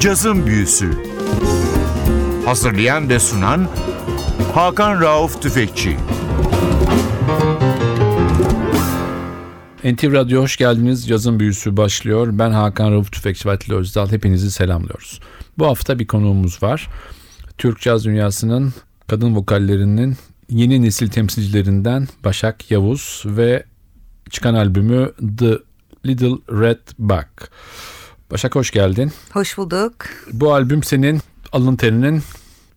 Cazın Büyüsü Hazırlayan ve sunan Hakan Rauf Tüfekçi NTV Radyo hoş geldiniz. Cazın Büyüsü başlıyor. Ben Hakan Rauf Tüfekçi ve Özdal. Hepinizi selamlıyoruz. Bu hafta bir konuğumuz var. Türk caz dünyasının kadın vokallerinin yeni nesil temsilcilerinden Başak Yavuz ve çıkan albümü The Little Red Bug. Başak hoş geldin. Hoş bulduk. Bu albüm senin alın terinin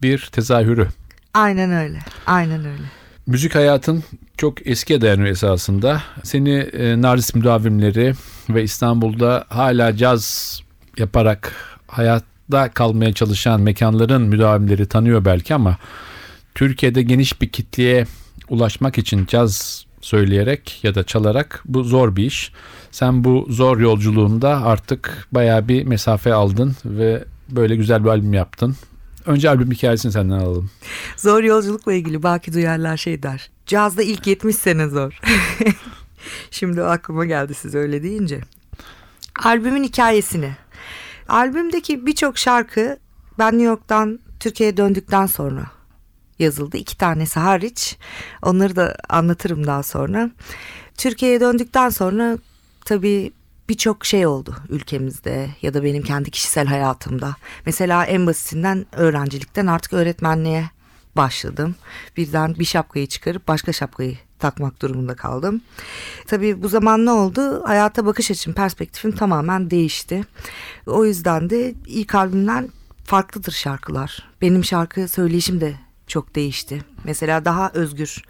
bir tezahürü. Aynen öyle. Aynen öyle. Müzik hayatın çok eskiye dayanıyor esasında. Seni e, Nardis müdavimleri ve İstanbul'da hala caz yaparak hayatta kalmaya çalışan mekanların müdavimleri tanıyor belki ama Türkiye'de geniş bir kitleye ulaşmak için caz söyleyerek ya da çalarak bu zor bir iş. Sen bu zor yolculuğunda artık baya bir mesafe aldın ve böyle güzel bir albüm yaptın. Önce albüm hikayesini senden alalım. Zor yolculukla ilgili Baki Duyarlar şey der. Cazda ilk 70 sene zor. Şimdi aklıma geldi siz öyle deyince. Albümün hikayesini. Albümdeki birçok şarkı ben New York'tan Türkiye'ye döndükten sonra yazıldı. İki tanesi hariç. Onları da anlatırım daha sonra. Türkiye'ye döndükten sonra tabii birçok şey oldu ülkemizde ya da benim kendi kişisel hayatımda. Mesela en basitinden öğrencilikten artık öğretmenliğe başladım. Birden bir şapkayı çıkarıp başka şapkayı takmak durumunda kaldım. Tabii bu zaman ne oldu? Hayata bakış açım, perspektifim tamamen değişti. O yüzden de ilk albümden farklıdır şarkılar. Benim şarkı söyleyişim de çok değişti. Mesela daha özgür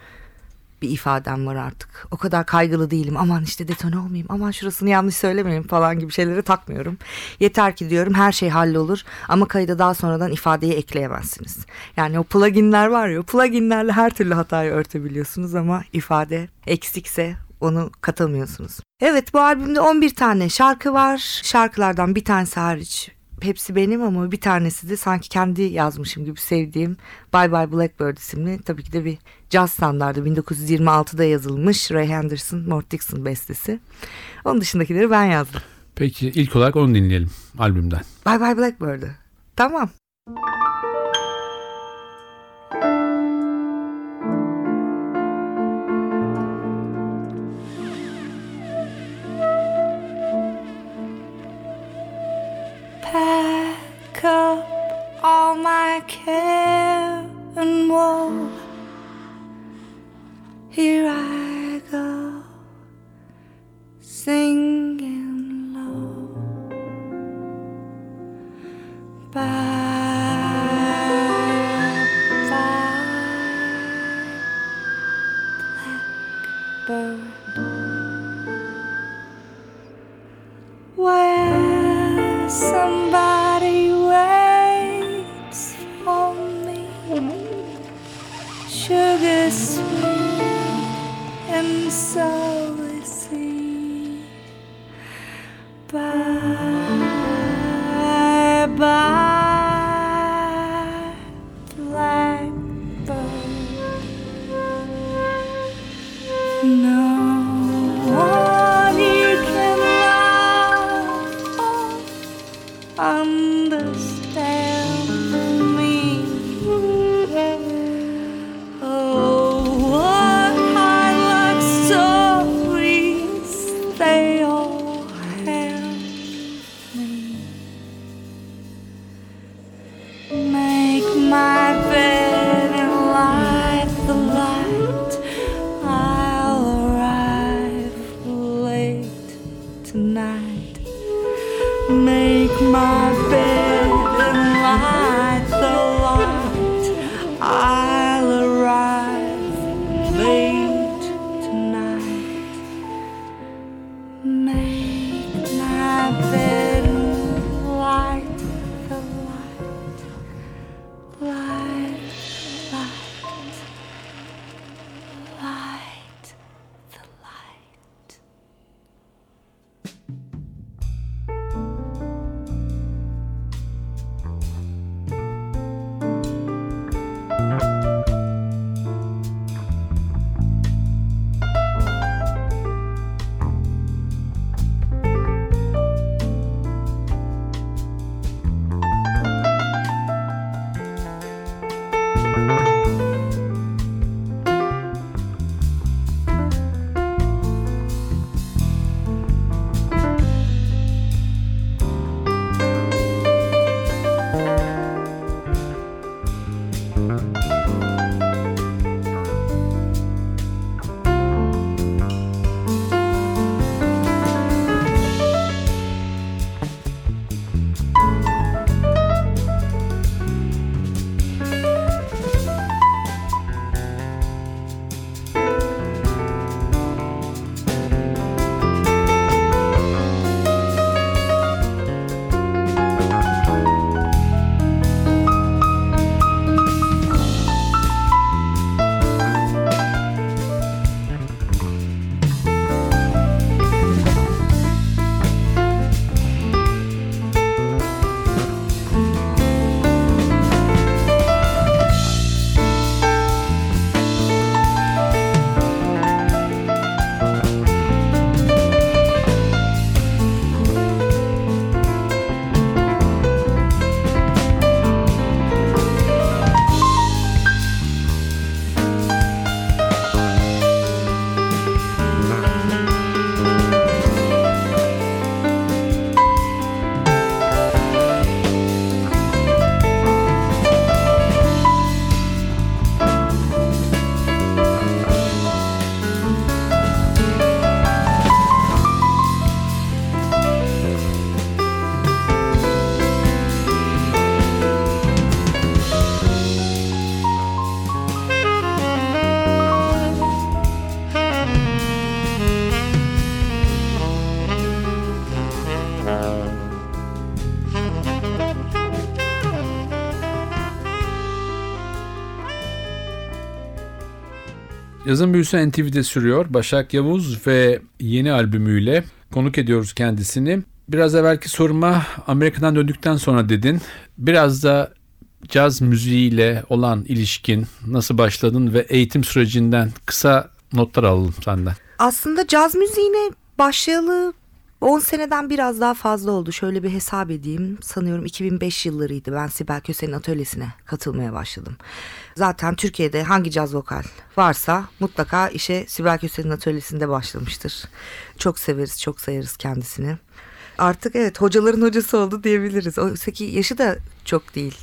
bir ifadem var artık. O kadar kaygılı değilim. Aman işte detone olmayayım. Aman şurasını yanlış söylemeyeyim falan gibi şeyleri takmıyorum. Yeter ki diyorum her şey hallolur ama kayda daha sonradan ifadeyi ekleyemezsiniz. Yani o pluginler var ya pluginlerle her türlü hatayı örtebiliyorsunuz ama ifade eksikse onu katamıyorsunuz. Evet bu albümde 11 tane şarkı var. Şarkılardan bir tanesi hariç hepsi benim ama bir tanesi de sanki kendi yazmışım gibi sevdiğim Bye Bye Blackbird isimli tabii ki de bir caz standardı 1926'da yazılmış Ray Henderson, Mort Dixon bestesi. Onun dışındakileri ben yazdım. Peki ilk olarak onu dinleyelim albümden. Bye Bye Blackbird'ı. Tamam. Pack Yazın büyüsü NTV'de sürüyor. Başak Yavuz ve yeni albümüyle konuk ediyoruz kendisini. Biraz evvelki soruma Amerika'dan döndükten sonra dedin. Biraz da caz müziğiyle olan ilişkin nasıl başladın ve eğitim sürecinden kısa notlar alalım senden. Aslında caz müziğine başlayalı 10 seneden biraz daha fazla oldu. Şöyle bir hesap edeyim. Sanıyorum 2005 yıllarıydı. Ben Sibel Köse'nin atölyesine katılmaya başladım. Zaten Türkiye'de hangi caz vokal varsa mutlaka işe Sibel Köse'nin atölyesinde başlamıştır. Çok severiz, çok sayarız kendisini. Artık evet hocaların hocası oldu diyebiliriz. Oysa ki yaşı da çok değil.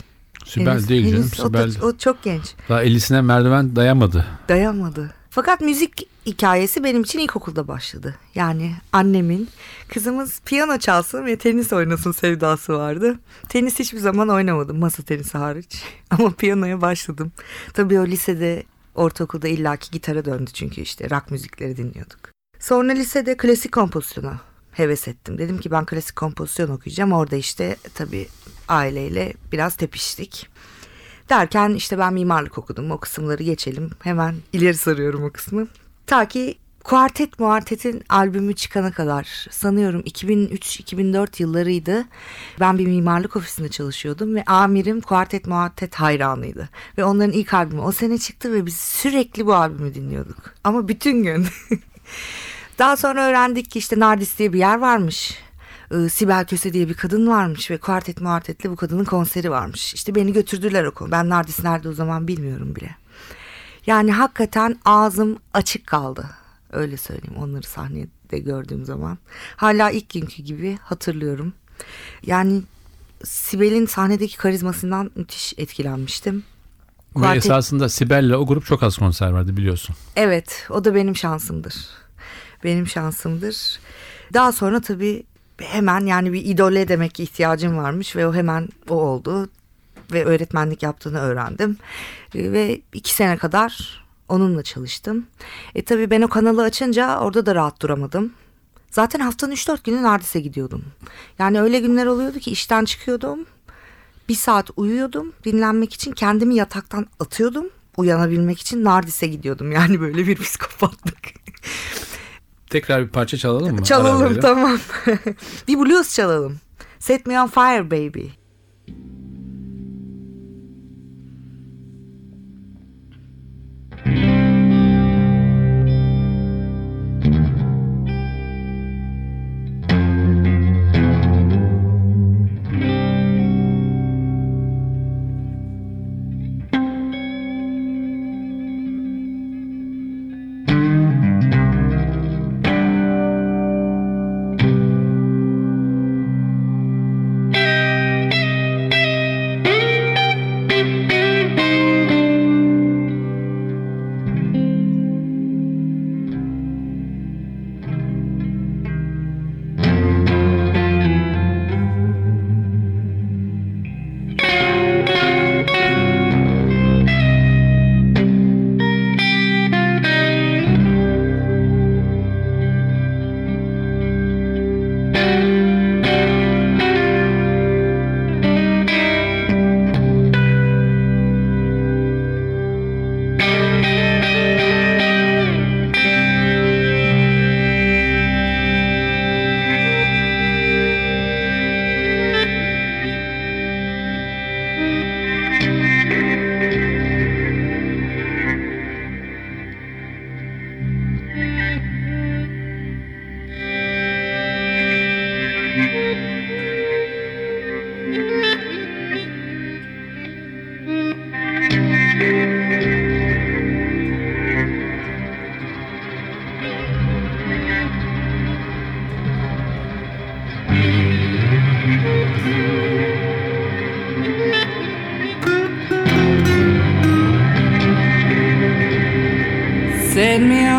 Sibel Henüz- değil canım. henüz o, da- Sibel o çok genç. daha elisine merdiven dayamadı. Dayanmadı. Fakat müzik hikayesi benim için ilkokulda başladı. Yani annemin kızımız piyano çalsın ve tenis oynasın sevdası vardı. Tenis hiçbir zaman oynamadım masa tenisi hariç. Ama piyanoya başladım. Tabii o lisede ortaokulda illaki gitara döndü çünkü işte rock müzikleri dinliyorduk. Sonra lisede klasik kompozisyona heves ettim. Dedim ki ben klasik kompozisyon okuyacağım. Orada işte tabii aileyle biraz tepiştik. Derken işte ben mimarlık okudum. O kısımları geçelim. Hemen ileri sarıyorum o kısmı. Ta ki Kuartet Muartet'in albümü çıkana kadar sanıyorum 2003-2004 yıllarıydı. Ben bir mimarlık ofisinde çalışıyordum ve amirim Kuartet Muartet hayranıydı. Ve onların ilk albümü o sene çıktı ve biz sürekli bu albümü dinliyorduk. Ama bütün gün. Daha sonra öğrendik ki işte Nardis diye bir yer varmış. Sibel Köse diye bir kadın varmış ve kuartet muartetle bu kadının konseri varmış. İşte beni götürdüler okula. Ben Nardis nerede o zaman bilmiyorum bile. Yani hakikaten ağzım açık kaldı. Öyle söyleyeyim onları sahnede gördüğüm zaman. Hala ilk günkü gibi hatırlıyorum. Yani Sibel'in sahnedeki karizmasından müthiş etkilenmiştim. Ve Kuartet- esasında Sibel'le o grup çok az konser verdi biliyorsun. Evet o da benim şansımdır. Benim şansımdır. Daha sonra tabii hemen yani bir idole demek ki ihtiyacım varmış ve o hemen o oldu. Ve öğretmenlik yaptığını öğrendim. Ve iki sene kadar onunla çalıştım. E tabii ben o kanalı açınca orada da rahat duramadım. Zaten haftanın 3-4 günü Nardis'e gidiyordum. Yani öyle günler oluyordu ki işten çıkıyordum. Bir saat uyuyordum dinlenmek için kendimi yataktan atıyordum. Uyanabilmek için Nardis'e gidiyordum. Yani böyle bir psikopatlık. Tekrar bir parça çalalım mı? Çalalım tamam. bir blues çalalım. Set me on fire baby. Set me on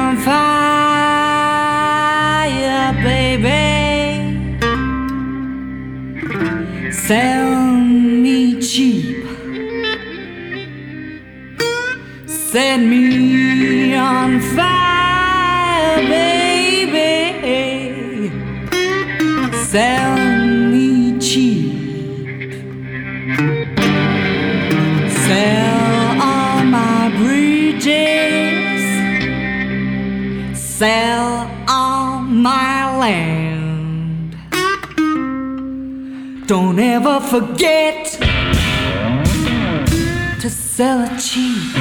forget to sell it cheap.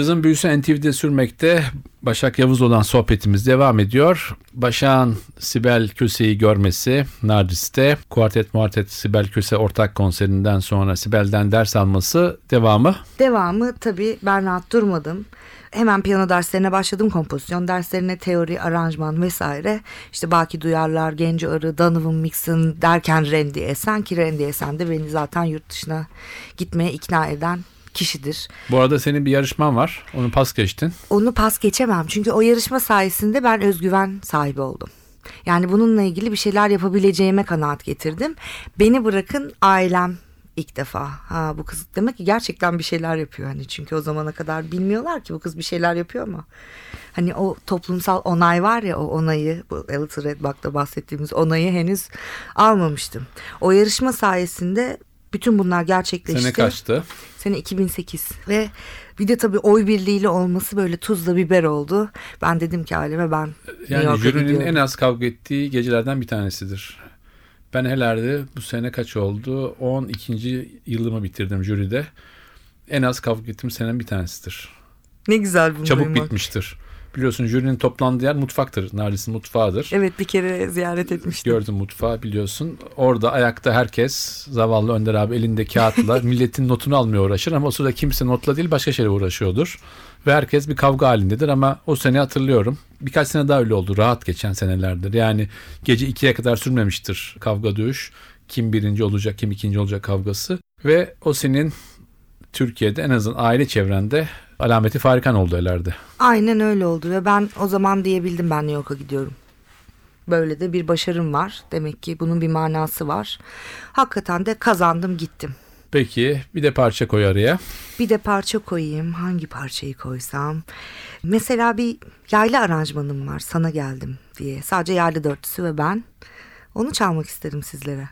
Cazın büyüsü NTV'de sürmekte. Başak Yavuz olan sohbetimiz devam ediyor. Başak'ın Sibel Köse'yi görmesi Nardis'te. Kuartet Muartet Sibel Köse ortak konserinden sonra Sibel'den ders alması devamı. Devamı tabii ben rahat durmadım. Hemen piyano derslerine başladım kompozisyon derslerine teori, aranjman vesaire. İşte Baki Duyarlar, Genco Arı, Donovan Mixon derken Randy Esen ki Randy Esen de beni zaten yurt dışına gitmeye ikna eden kişidir. Bu arada senin bir yarışman var. Onu pas geçtin. Onu pas geçemem çünkü o yarışma sayesinde ben özgüven sahibi oldum. Yani bununla ilgili bir şeyler yapabileceğime kanaat getirdim. Beni bırakın ailem ilk defa. Ha bu kız demek ki gerçekten bir şeyler yapıyor hani çünkü o zamana kadar bilmiyorlar ki bu kız bir şeyler yapıyor mu? Hani o toplumsal onay var ya o onayı bu Alice Redback'ta bahsettiğimiz onayı henüz almamıştım. O yarışma sayesinde bütün bunlar gerçekleşti. Sene kaçtı? Sene 2008 ve bir de tabii oy birliğiyle olması böyle tuzla biber oldu. Ben dedim ki aileme ben Yani jürinin gidiyorum. en az kavga ettiği gecelerden bir tanesidir. Ben herhalde bu sene kaç oldu? 12. yılımı bitirdim jüride. En az kavga ettiğim senem bir tanesidir. Ne güzel bunu Çabuk duymak. bitmiştir. Biliyorsun jürinin toplandığı yer mutfaktır. Nardis'in mutfağıdır. Evet bir kere ziyaret etmiştim. Gördüm mutfağı biliyorsun. Orada ayakta herkes zavallı Önder abi elinde kağıtla milletin notunu almaya uğraşır ama o sırada kimse notla değil başka şeyle uğraşıyordur. Ve herkes bir kavga halindedir ama o sene hatırlıyorum. Birkaç sene daha öyle oldu. Rahat geçen senelerdir. Yani gece ikiye kadar sürmemiştir kavga dövüş. Kim birinci olacak kim ikinci olacak kavgası. Ve o senin Türkiye'de en azından aile çevrende alameti farikan oldu herhalde. Aynen öyle oldu ve ben o zaman diyebildim ben New York'a gidiyorum. Böyle de bir başarım var. Demek ki bunun bir manası var. Hakikaten de kazandım gittim. Peki bir de parça koy araya. Bir de parça koyayım. Hangi parçayı koysam? Mesela bir yaylı aranjmanım var. Sana geldim diye. Sadece yaylı dörtlüsü ve ben. Onu çalmak isterim sizlere.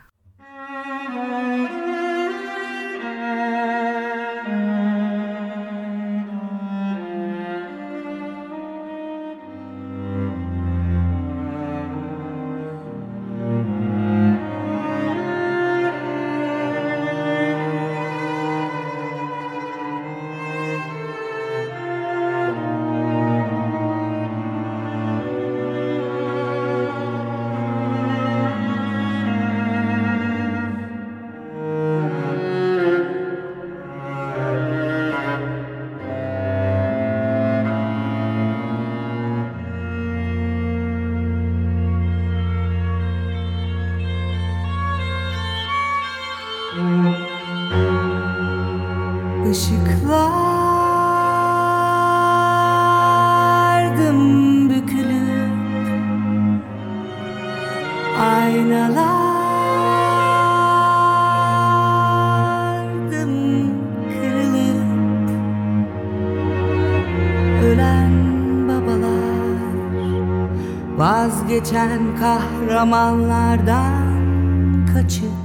Vazgeçen kahramanlardan kaçıp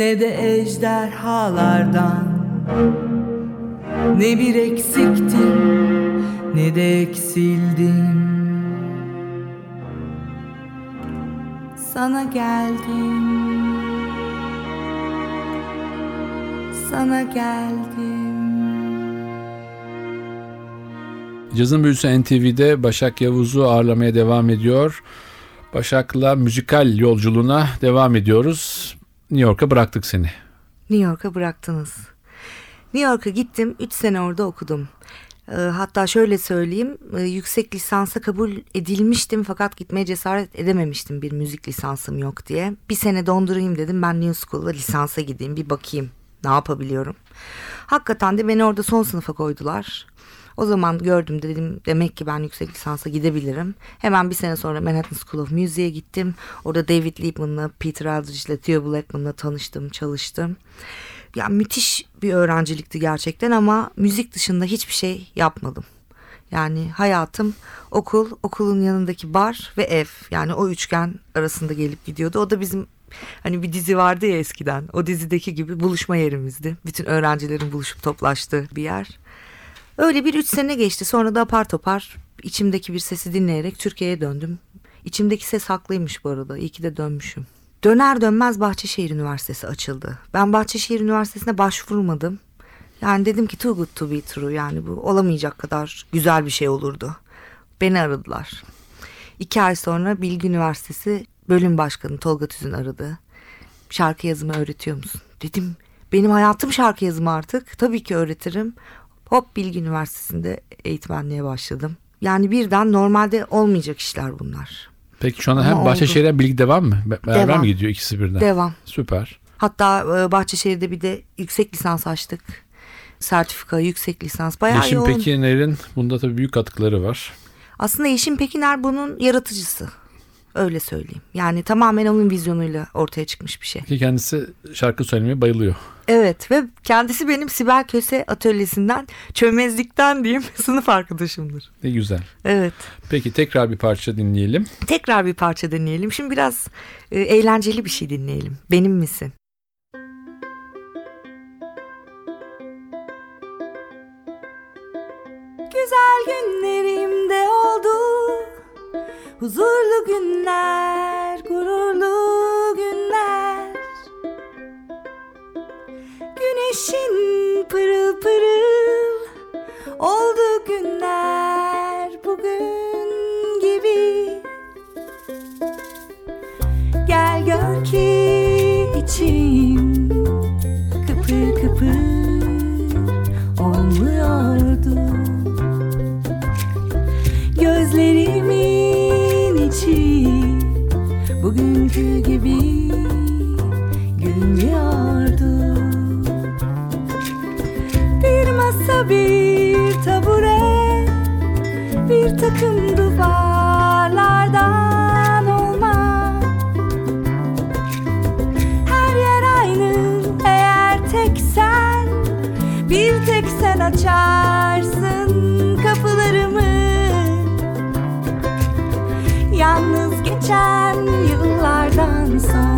Ne de ejderhalardan Ne bir eksiktim ne de eksildim Sana geldim Sana geldim Cazın Büyüsü NTV'de Başak Yavuz'u ağırlamaya devam ediyor. Başak'la müzikal yolculuğuna devam ediyoruz. New York'a bıraktık seni. New York'a bıraktınız. New York'a gittim. 3 sene orada okudum. Ee, hatta şöyle söyleyeyim. e, yüksek lisansa kabul edilmiştim fakat gitmeye cesaret edememiştim bir müzik lisansım yok diye. Bir sene dondurayım dedim. Ben New School'da lisansa gideyim bir bakayım ne yapabiliyorum. Hakikaten de beni orada son sınıfa koydular. O zaman gördüm dedim demek ki ben yüksek lisansa gidebilirim. Hemen bir sene sonra Manhattan School of Music'e gittim. Orada David Liebman'la, Peter Eldridge'le, Theo Blackman'la tanıştım, çalıştım. Ya müthiş bir öğrencilikti gerçekten ama müzik dışında hiçbir şey yapmadım. Yani hayatım okul, okulun yanındaki bar ve ev. Yani o üçgen arasında gelip gidiyordu. O da bizim hani bir dizi vardı ya eskiden. O dizideki gibi buluşma yerimizdi. Bütün öğrencilerin buluşup toplaştığı bir yer. Öyle bir üç sene geçti. Sonra da apar topar içimdeki bir sesi dinleyerek Türkiye'ye döndüm. İçimdeki ses haklıymış bu arada. İyi ki de dönmüşüm. Döner dönmez Bahçeşehir Üniversitesi açıldı. Ben Bahçeşehir Üniversitesi'ne başvurmadım. Yani dedim ki too good to be true yani bu olamayacak kadar güzel bir şey olurdu. Beni aradılar. İki ay sonra Bilgi Üniversitesi bölüm başkanı Tolga Tüzün aradı. Şarkı yazımı öğretiyor musun? Dedim benim hayatım şarkı yazımı artık. Tabii ki öğretirim. Hop Bilgi Üniversitesi'nde eğitmenliğe başladım. Yani birden normalde olmayacak işler bunlar. Peki şu anda hem. Bahçeşehir'e bilgi devam mı? Be- Beraber Devam. mi gidiyor ikisi birden? Devam. Süper. Hatta e, Bahçeşehir'de bir de yüksek lisans açtık. Sertifika, yüksek lisans bayağı Yeşim yoğun. Pekiner'in bunda tabii büyük katkıları var. Aslında Yeşim Pekiner bunun yaratıcısı. Öyle söyleyeyim. Yani tamamen onun vizyonuyla ortaya çıkmış bir şey. Ki kendisi şarkı söylemeye bayılıyor. Evet ve kendisi benim Sibel Köse atölyesinden çömezlikten diyeyim sınıf arkadaşımdır. Ne güzel. Evet. Peki tekrar bir parça dinleyelim. Tekrar bir parça dinleyelim. Şimdi biraz e, eğlenceli bir şey dinleyelim. Benim misin? Güzel oldu Huzurlu günler, gururlu günler. Güneşin pırıl pırıl günler bugün gibi. Gel gör ki içim kıpır kıpır bugünkü gibi gülmüyordu Bir masa bir tabure bir takım duvarlardan olma Her yer aynı eğer tek sen Bir tek sen açarsın kapılarımı. Yalnız geçen transa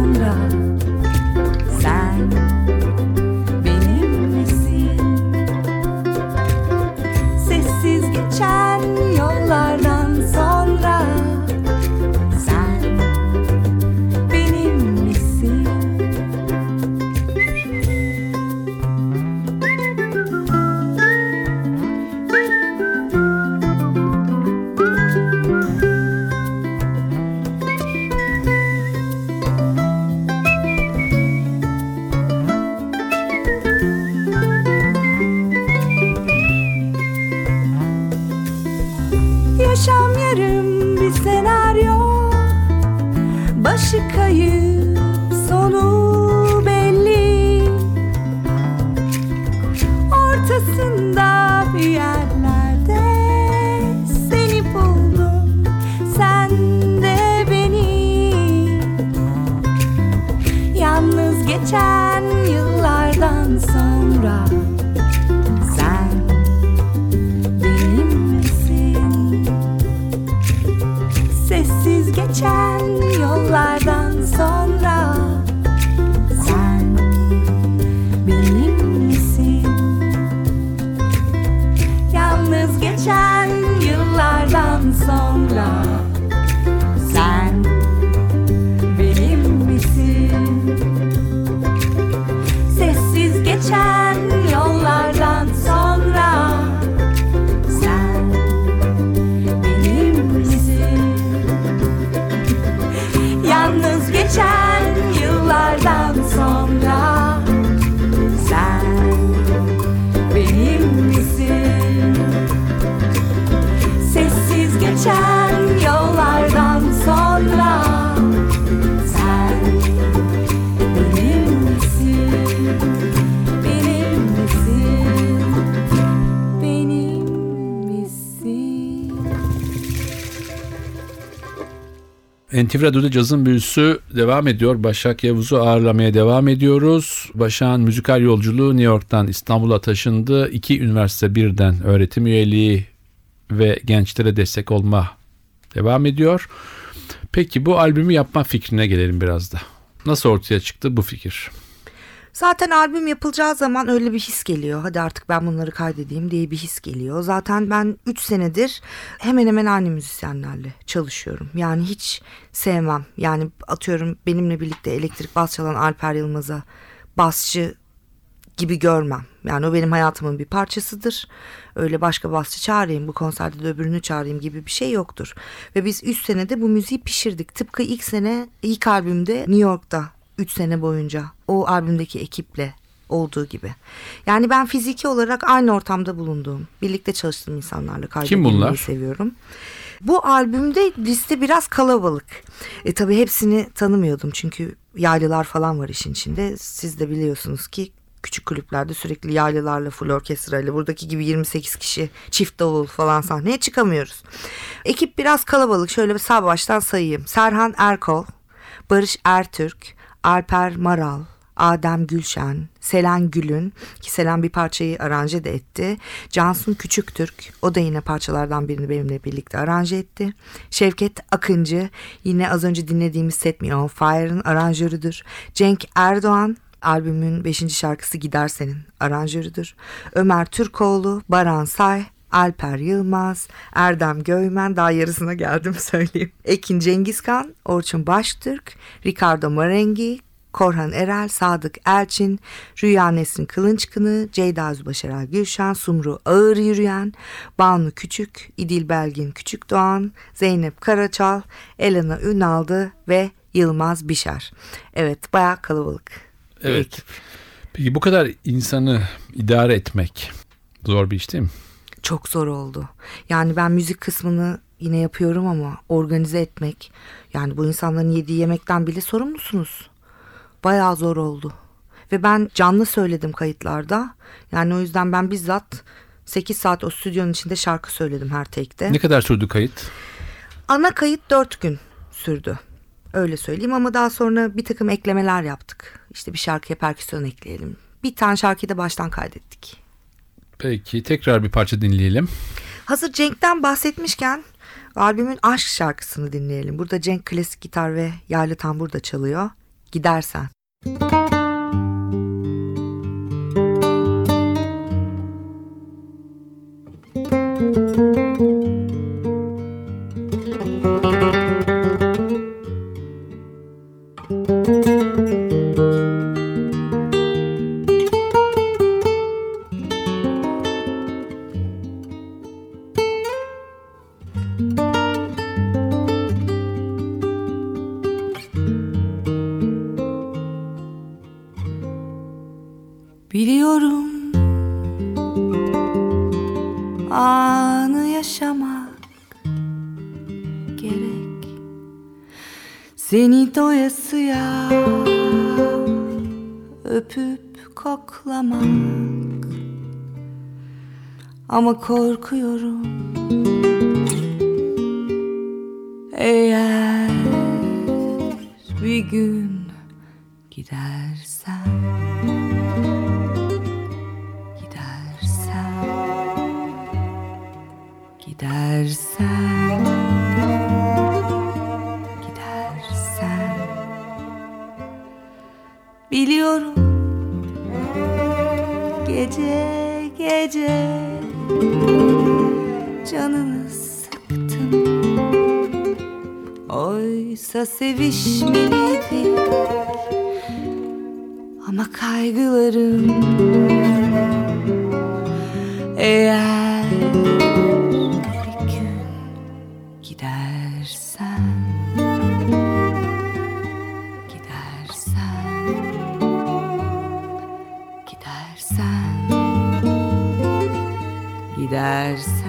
NTV Radyo'da cazın büyüsü devam ediyor. Başak Yavuz'u ağırlamaya devam ediyoruz. Başak'ın müzikal yolculuğu New York'tan İstanbul'a taşındı. İki üniversite birden öğretim üyeliği ve gençlere destek olma devam ediyor. Peki bu albümü yapma fikrine gelelim biraz da. Nasıl ortaya çıktı bu fikir? Zaten albüm yapılacağı zaman öyle bir his geliyor. Hadi artık ben bunları kaydedeyim diye bir his geliyor. Zaten ben 3 senedir hemen hemen aynı müzisyenlerle çalışıyorum. Yani hiç sevmem. Yani atıyorum benimle birlikte elektrik bas çalan Alper Yılmaz'a basçı gibi görmem. Yani o benim hayatımın bir parçasıdır. Öyle başka basçı çağırayım, bu konserde de öbürünü çağırayım gibi bir şey yoktur. Ve biz 3 senede bu müziği pişirdik. Tıpkı ilk sene, ilk albümde New York'ta 3 sene boyunca o albümdeki ekiple olduğu gibi. Yani ben fiziki olarak aynı ortamda bulunduğum, birlikte çalıştığım insanlarla kaydedilmeyi bunlar? seviyorum. Bu albümde liste biraz kalabalık. E tabii hepsini tanımıyordum çünkü yaylılar falan var işin içinde. Siz de biliyorsunuz ki küçük kulüplerde sürekli yaylılarla full orkestrayla buradaki gibi 28 kişi çift davul falan sahneye çıkamıyoruz. Ekip biraz kalabalık. Şöyle bir sağ baştan sayayım. Serhan Erkol, Barış Ertürk, Alper Maral, Adem Gülşen, Selen Gül'ün ki Selen bir parçayı aranje de etti. Cansun Küçüktürk o da yine parçalardan birini benimle birlikte aranje etti. Şevket Akıncı yine az önce dinlediğimiz Set Me On Fire'ın aranjörüdür. Cenk Erdoğan albümün 5. şarkısı Gider Senin aranjörüdür. Ömer Türkoğlu, Baran Say, Alper Yılmaz, Erdem Göymen daha yarısına geldim söyleyeyim. Ekin Cengizkan, Orçun Baştürk, Ricardo Marengi, Korhan Erel, Sadık Elçin, Rüya Nesrin Kılınçkını, Ceyda Özbaşaral Gülşen, Sumru Ağır Yürüyen, Banu Küçük, İdil Belgin Küçük Doğan, Zeynep Karaçal, Elena Ünaldı ve Yılmaz Bişar. Evet bayağı kalabalık. Evet. ekip. Peki bu kadar insanı idare etmek zor bir iş değil mi? Çok zor oldu. Yani ben müzik kısmını yine yapıyorum ama organize etmek yani bu insanların yediği yemekten bile sorumlusunuz. Bayağı zor oldu. Ve ben canlı söyledim kayıtlarda. Yani o yüzden ben bizzat 8 saat o stüdyonun içinde şarkı söyledim her tekte. Ne kadar sürdü kayıt? Ana kayıt 4 gün sürdü. Öyle söyleyeyim ama daha sonra bir takım eklemeler yaptık. İşte bir şarkıya perküsyon ekleyelim. Bir tane şarkıyı da baştan kaydettik. Peki tekrar bir parça dinleyelim. Hazır Cenk'ten bahsetmişken albümün aşk şarkısını dinleyelim. Burada Cenk klasik gitar ve yaylı tambur da çalıyor. Gidersen. Biliyorum Ama korkuyorum. Eğer bir gün gidersen Gidersen Gidersen Gidersen Biliyorum Gece gece Canını sıktım Oysa sevişmeliydik Ama kaygılarım eğer Gidersen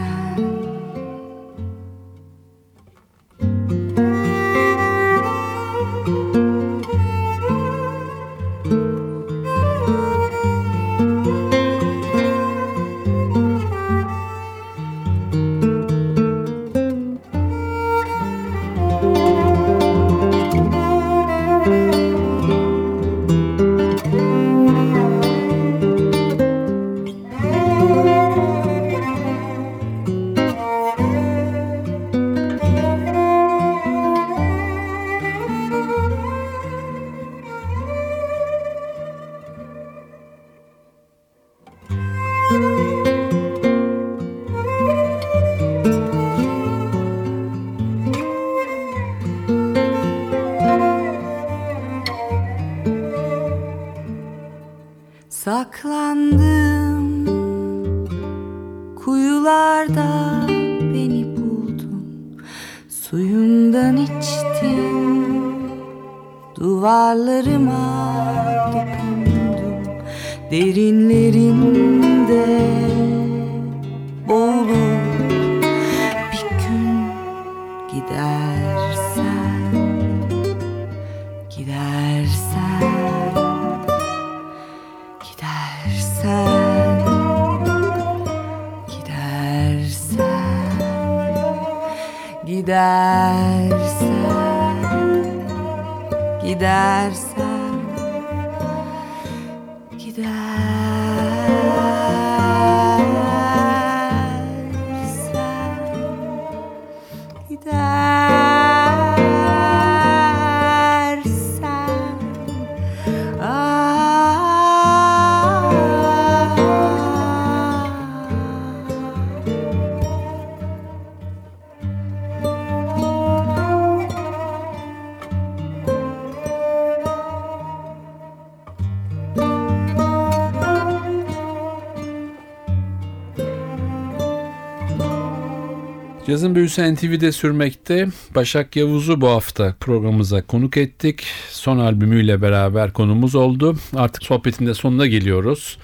Cazın Büyüsü NTV'de sürmekte. Başak Yavuz'u bu hafta programımıza konuk ettik. Son albümüyle beraber konumuz oldu. Artık sohbetin de sonuna geliyoruz.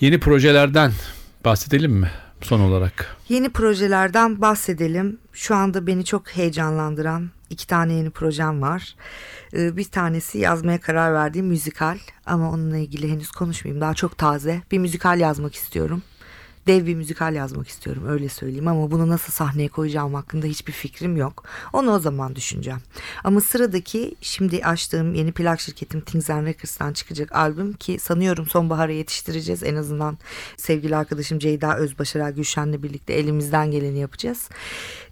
Yeni projelerden bahsedelim mi son olarak? Yeni projelerden bahsedelim. Şu anda beni çok heyecanlandıran iki tane yeni projem var. Ee, Bir tanesi yazmaya karar verdiğim müzikal ama onunla ilgili henüz konuşmayayım. Daha çok taze. Bir müzikal yazmak istiyorum. Dev bir müzikal yazmak istiyorum öyle söyleyeyim ama bunu nasıl sahneye koyacağım hakkında hiçbir fikrim yok. Onu o zaman düşüneceğim. Ama sıradaki şimdi açtığım yeni plak şirketim Things and Records'tan çıkacak albüm ki sanıyorum sonbahara yetiştireceğiz. En azından sevgili arkadaşım Ceyda Özbaşaral Gülşen'le birlikte elimizden geleni yapacağız.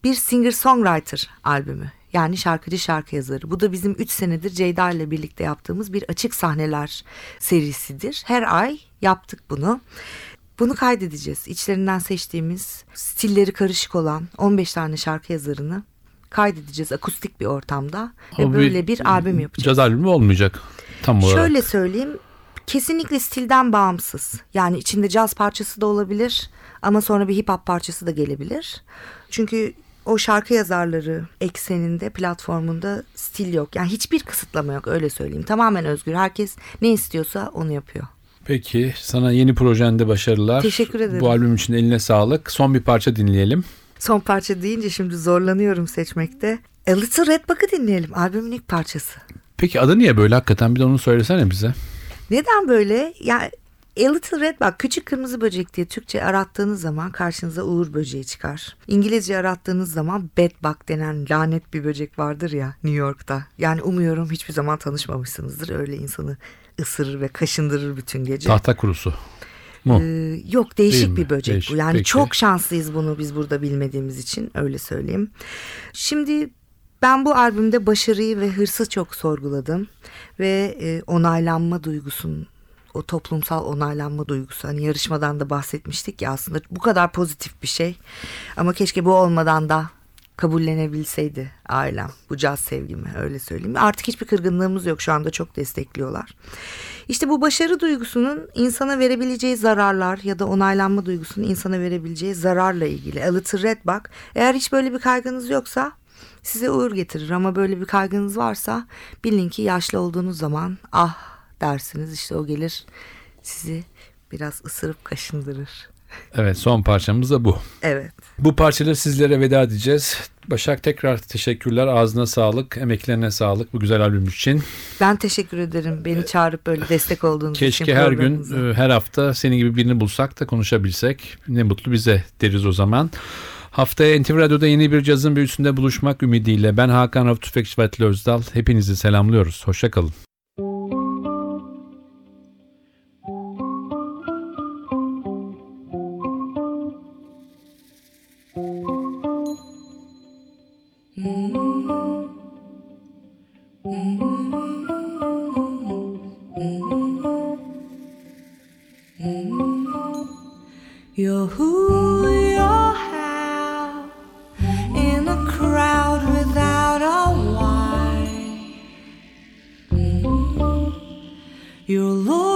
Bir singer-songwriter albümü. Yani şarkıcı şarkı yazarı. Bu da bizim 3 senedir Ceyda ile birlikte yaptığımız bir açık sahneler serisidir. Her ay yaptık bunu. Bunu kaydedeceğiz. İçlerinden seçtiğimiz stilleri karışık olan 15 tane şarkı yazarını kaydedeceğiz akustik bir ortamda ve O böyle bir albüm yapacağız. Caz albümü olmayacak tam olarak. Şöyle söyleyeyim kesinlikle stilden bağımsız. Yani içinde caz parçası da olabilir ama sonra bir hip hop parçası da gelebilir. Çünkü o şarkı yazarları ekseninde platformunda stil yok. Yani hiçbir kısıtlama yok öyle söyleyeyim. Tamamen özgür. Herkes ne istiyorsa onu yapıyor. Peki sana yeni projende başarılar. Teşekkür ederim. Bu albüm için eline sağlık. Son bir parça dinleyelim. Son parça deyince şimdi zorlanıyorum seçmekte. A Little Red Bug'ı dinleyelim. Albümün ilk parçası. Peki adı niye böyle hakikaten bir de onu söylesene bize. Neden böyle? Ya A Little Red Bug, küçük kırmızı böcek diye Türkçe arattığınız zaman karşınıza uğur böceği çıkar. İngilizce arattığınız zaman bed bug denen lanet bir böcek vardır ya New York'ta. Yani umuyorum hiçbir zaman tanışmamışsınızdır. Öyle insanı ısırır ve kaşındırır bütün gece. Tahta kurusu. Mu? Ee, yok değişik Değil mi? bir böcek Değişik, bu. Yani peki. çok şanslıyız bunu biz burada bilmediğimiz için öyle söyleyeyim. Şimdi ben bu albümde başarıyı ve hırsı çok sorguladım ve e, onaylanma duygusun o toplumsal onaylanma duygusu hani yarışmadan da bahsetmiştik ya aslında bu kadar pozitif bir şey ama keşke bu olmadan da kabullenebilseydi ailem bu caz sevgimi öyle söyleyeyim. Artık hiçbir kırgınlığımız yok şu anda çok destekliyorlar. İşte bu başarı duygusunun insana verebileceği zararlar ya da onaylanma duygusunun insana verebileceği zararla ilgili. A Little Red Bug eğer hiç böyle bir kaygınız yoksa size uğur getirir ama böyle bir kaygınız varsa bilin ki yaşlı olduğunuz zaman ah dersiniz işte o gelir sizi biraz ısırıp kaşındırır. Evet son parçamız da bu. Evet. Bu parçayla sizlere veda edeceğiz. Başak tekrar teşekkürler. Ağzına sağlık, emeklerine sağlık bu güzel albüm için. Ben teşekkür ederim beni çağırıp böyle destek olduğunuz için. Keşke her gün, e, her hafta senin gibi birini bulsak da konuşabilsek. Ne mutlu bize deriz o zaman. Haftaya NTV Radyo'da yeni bir cazın büyüsünde buluşmak ümidiyle. Ben Hakan Rauf Tüfekçi ve Atli Özdal. Hepinizi selamlıyoruz. Hoşçakalın. Your love.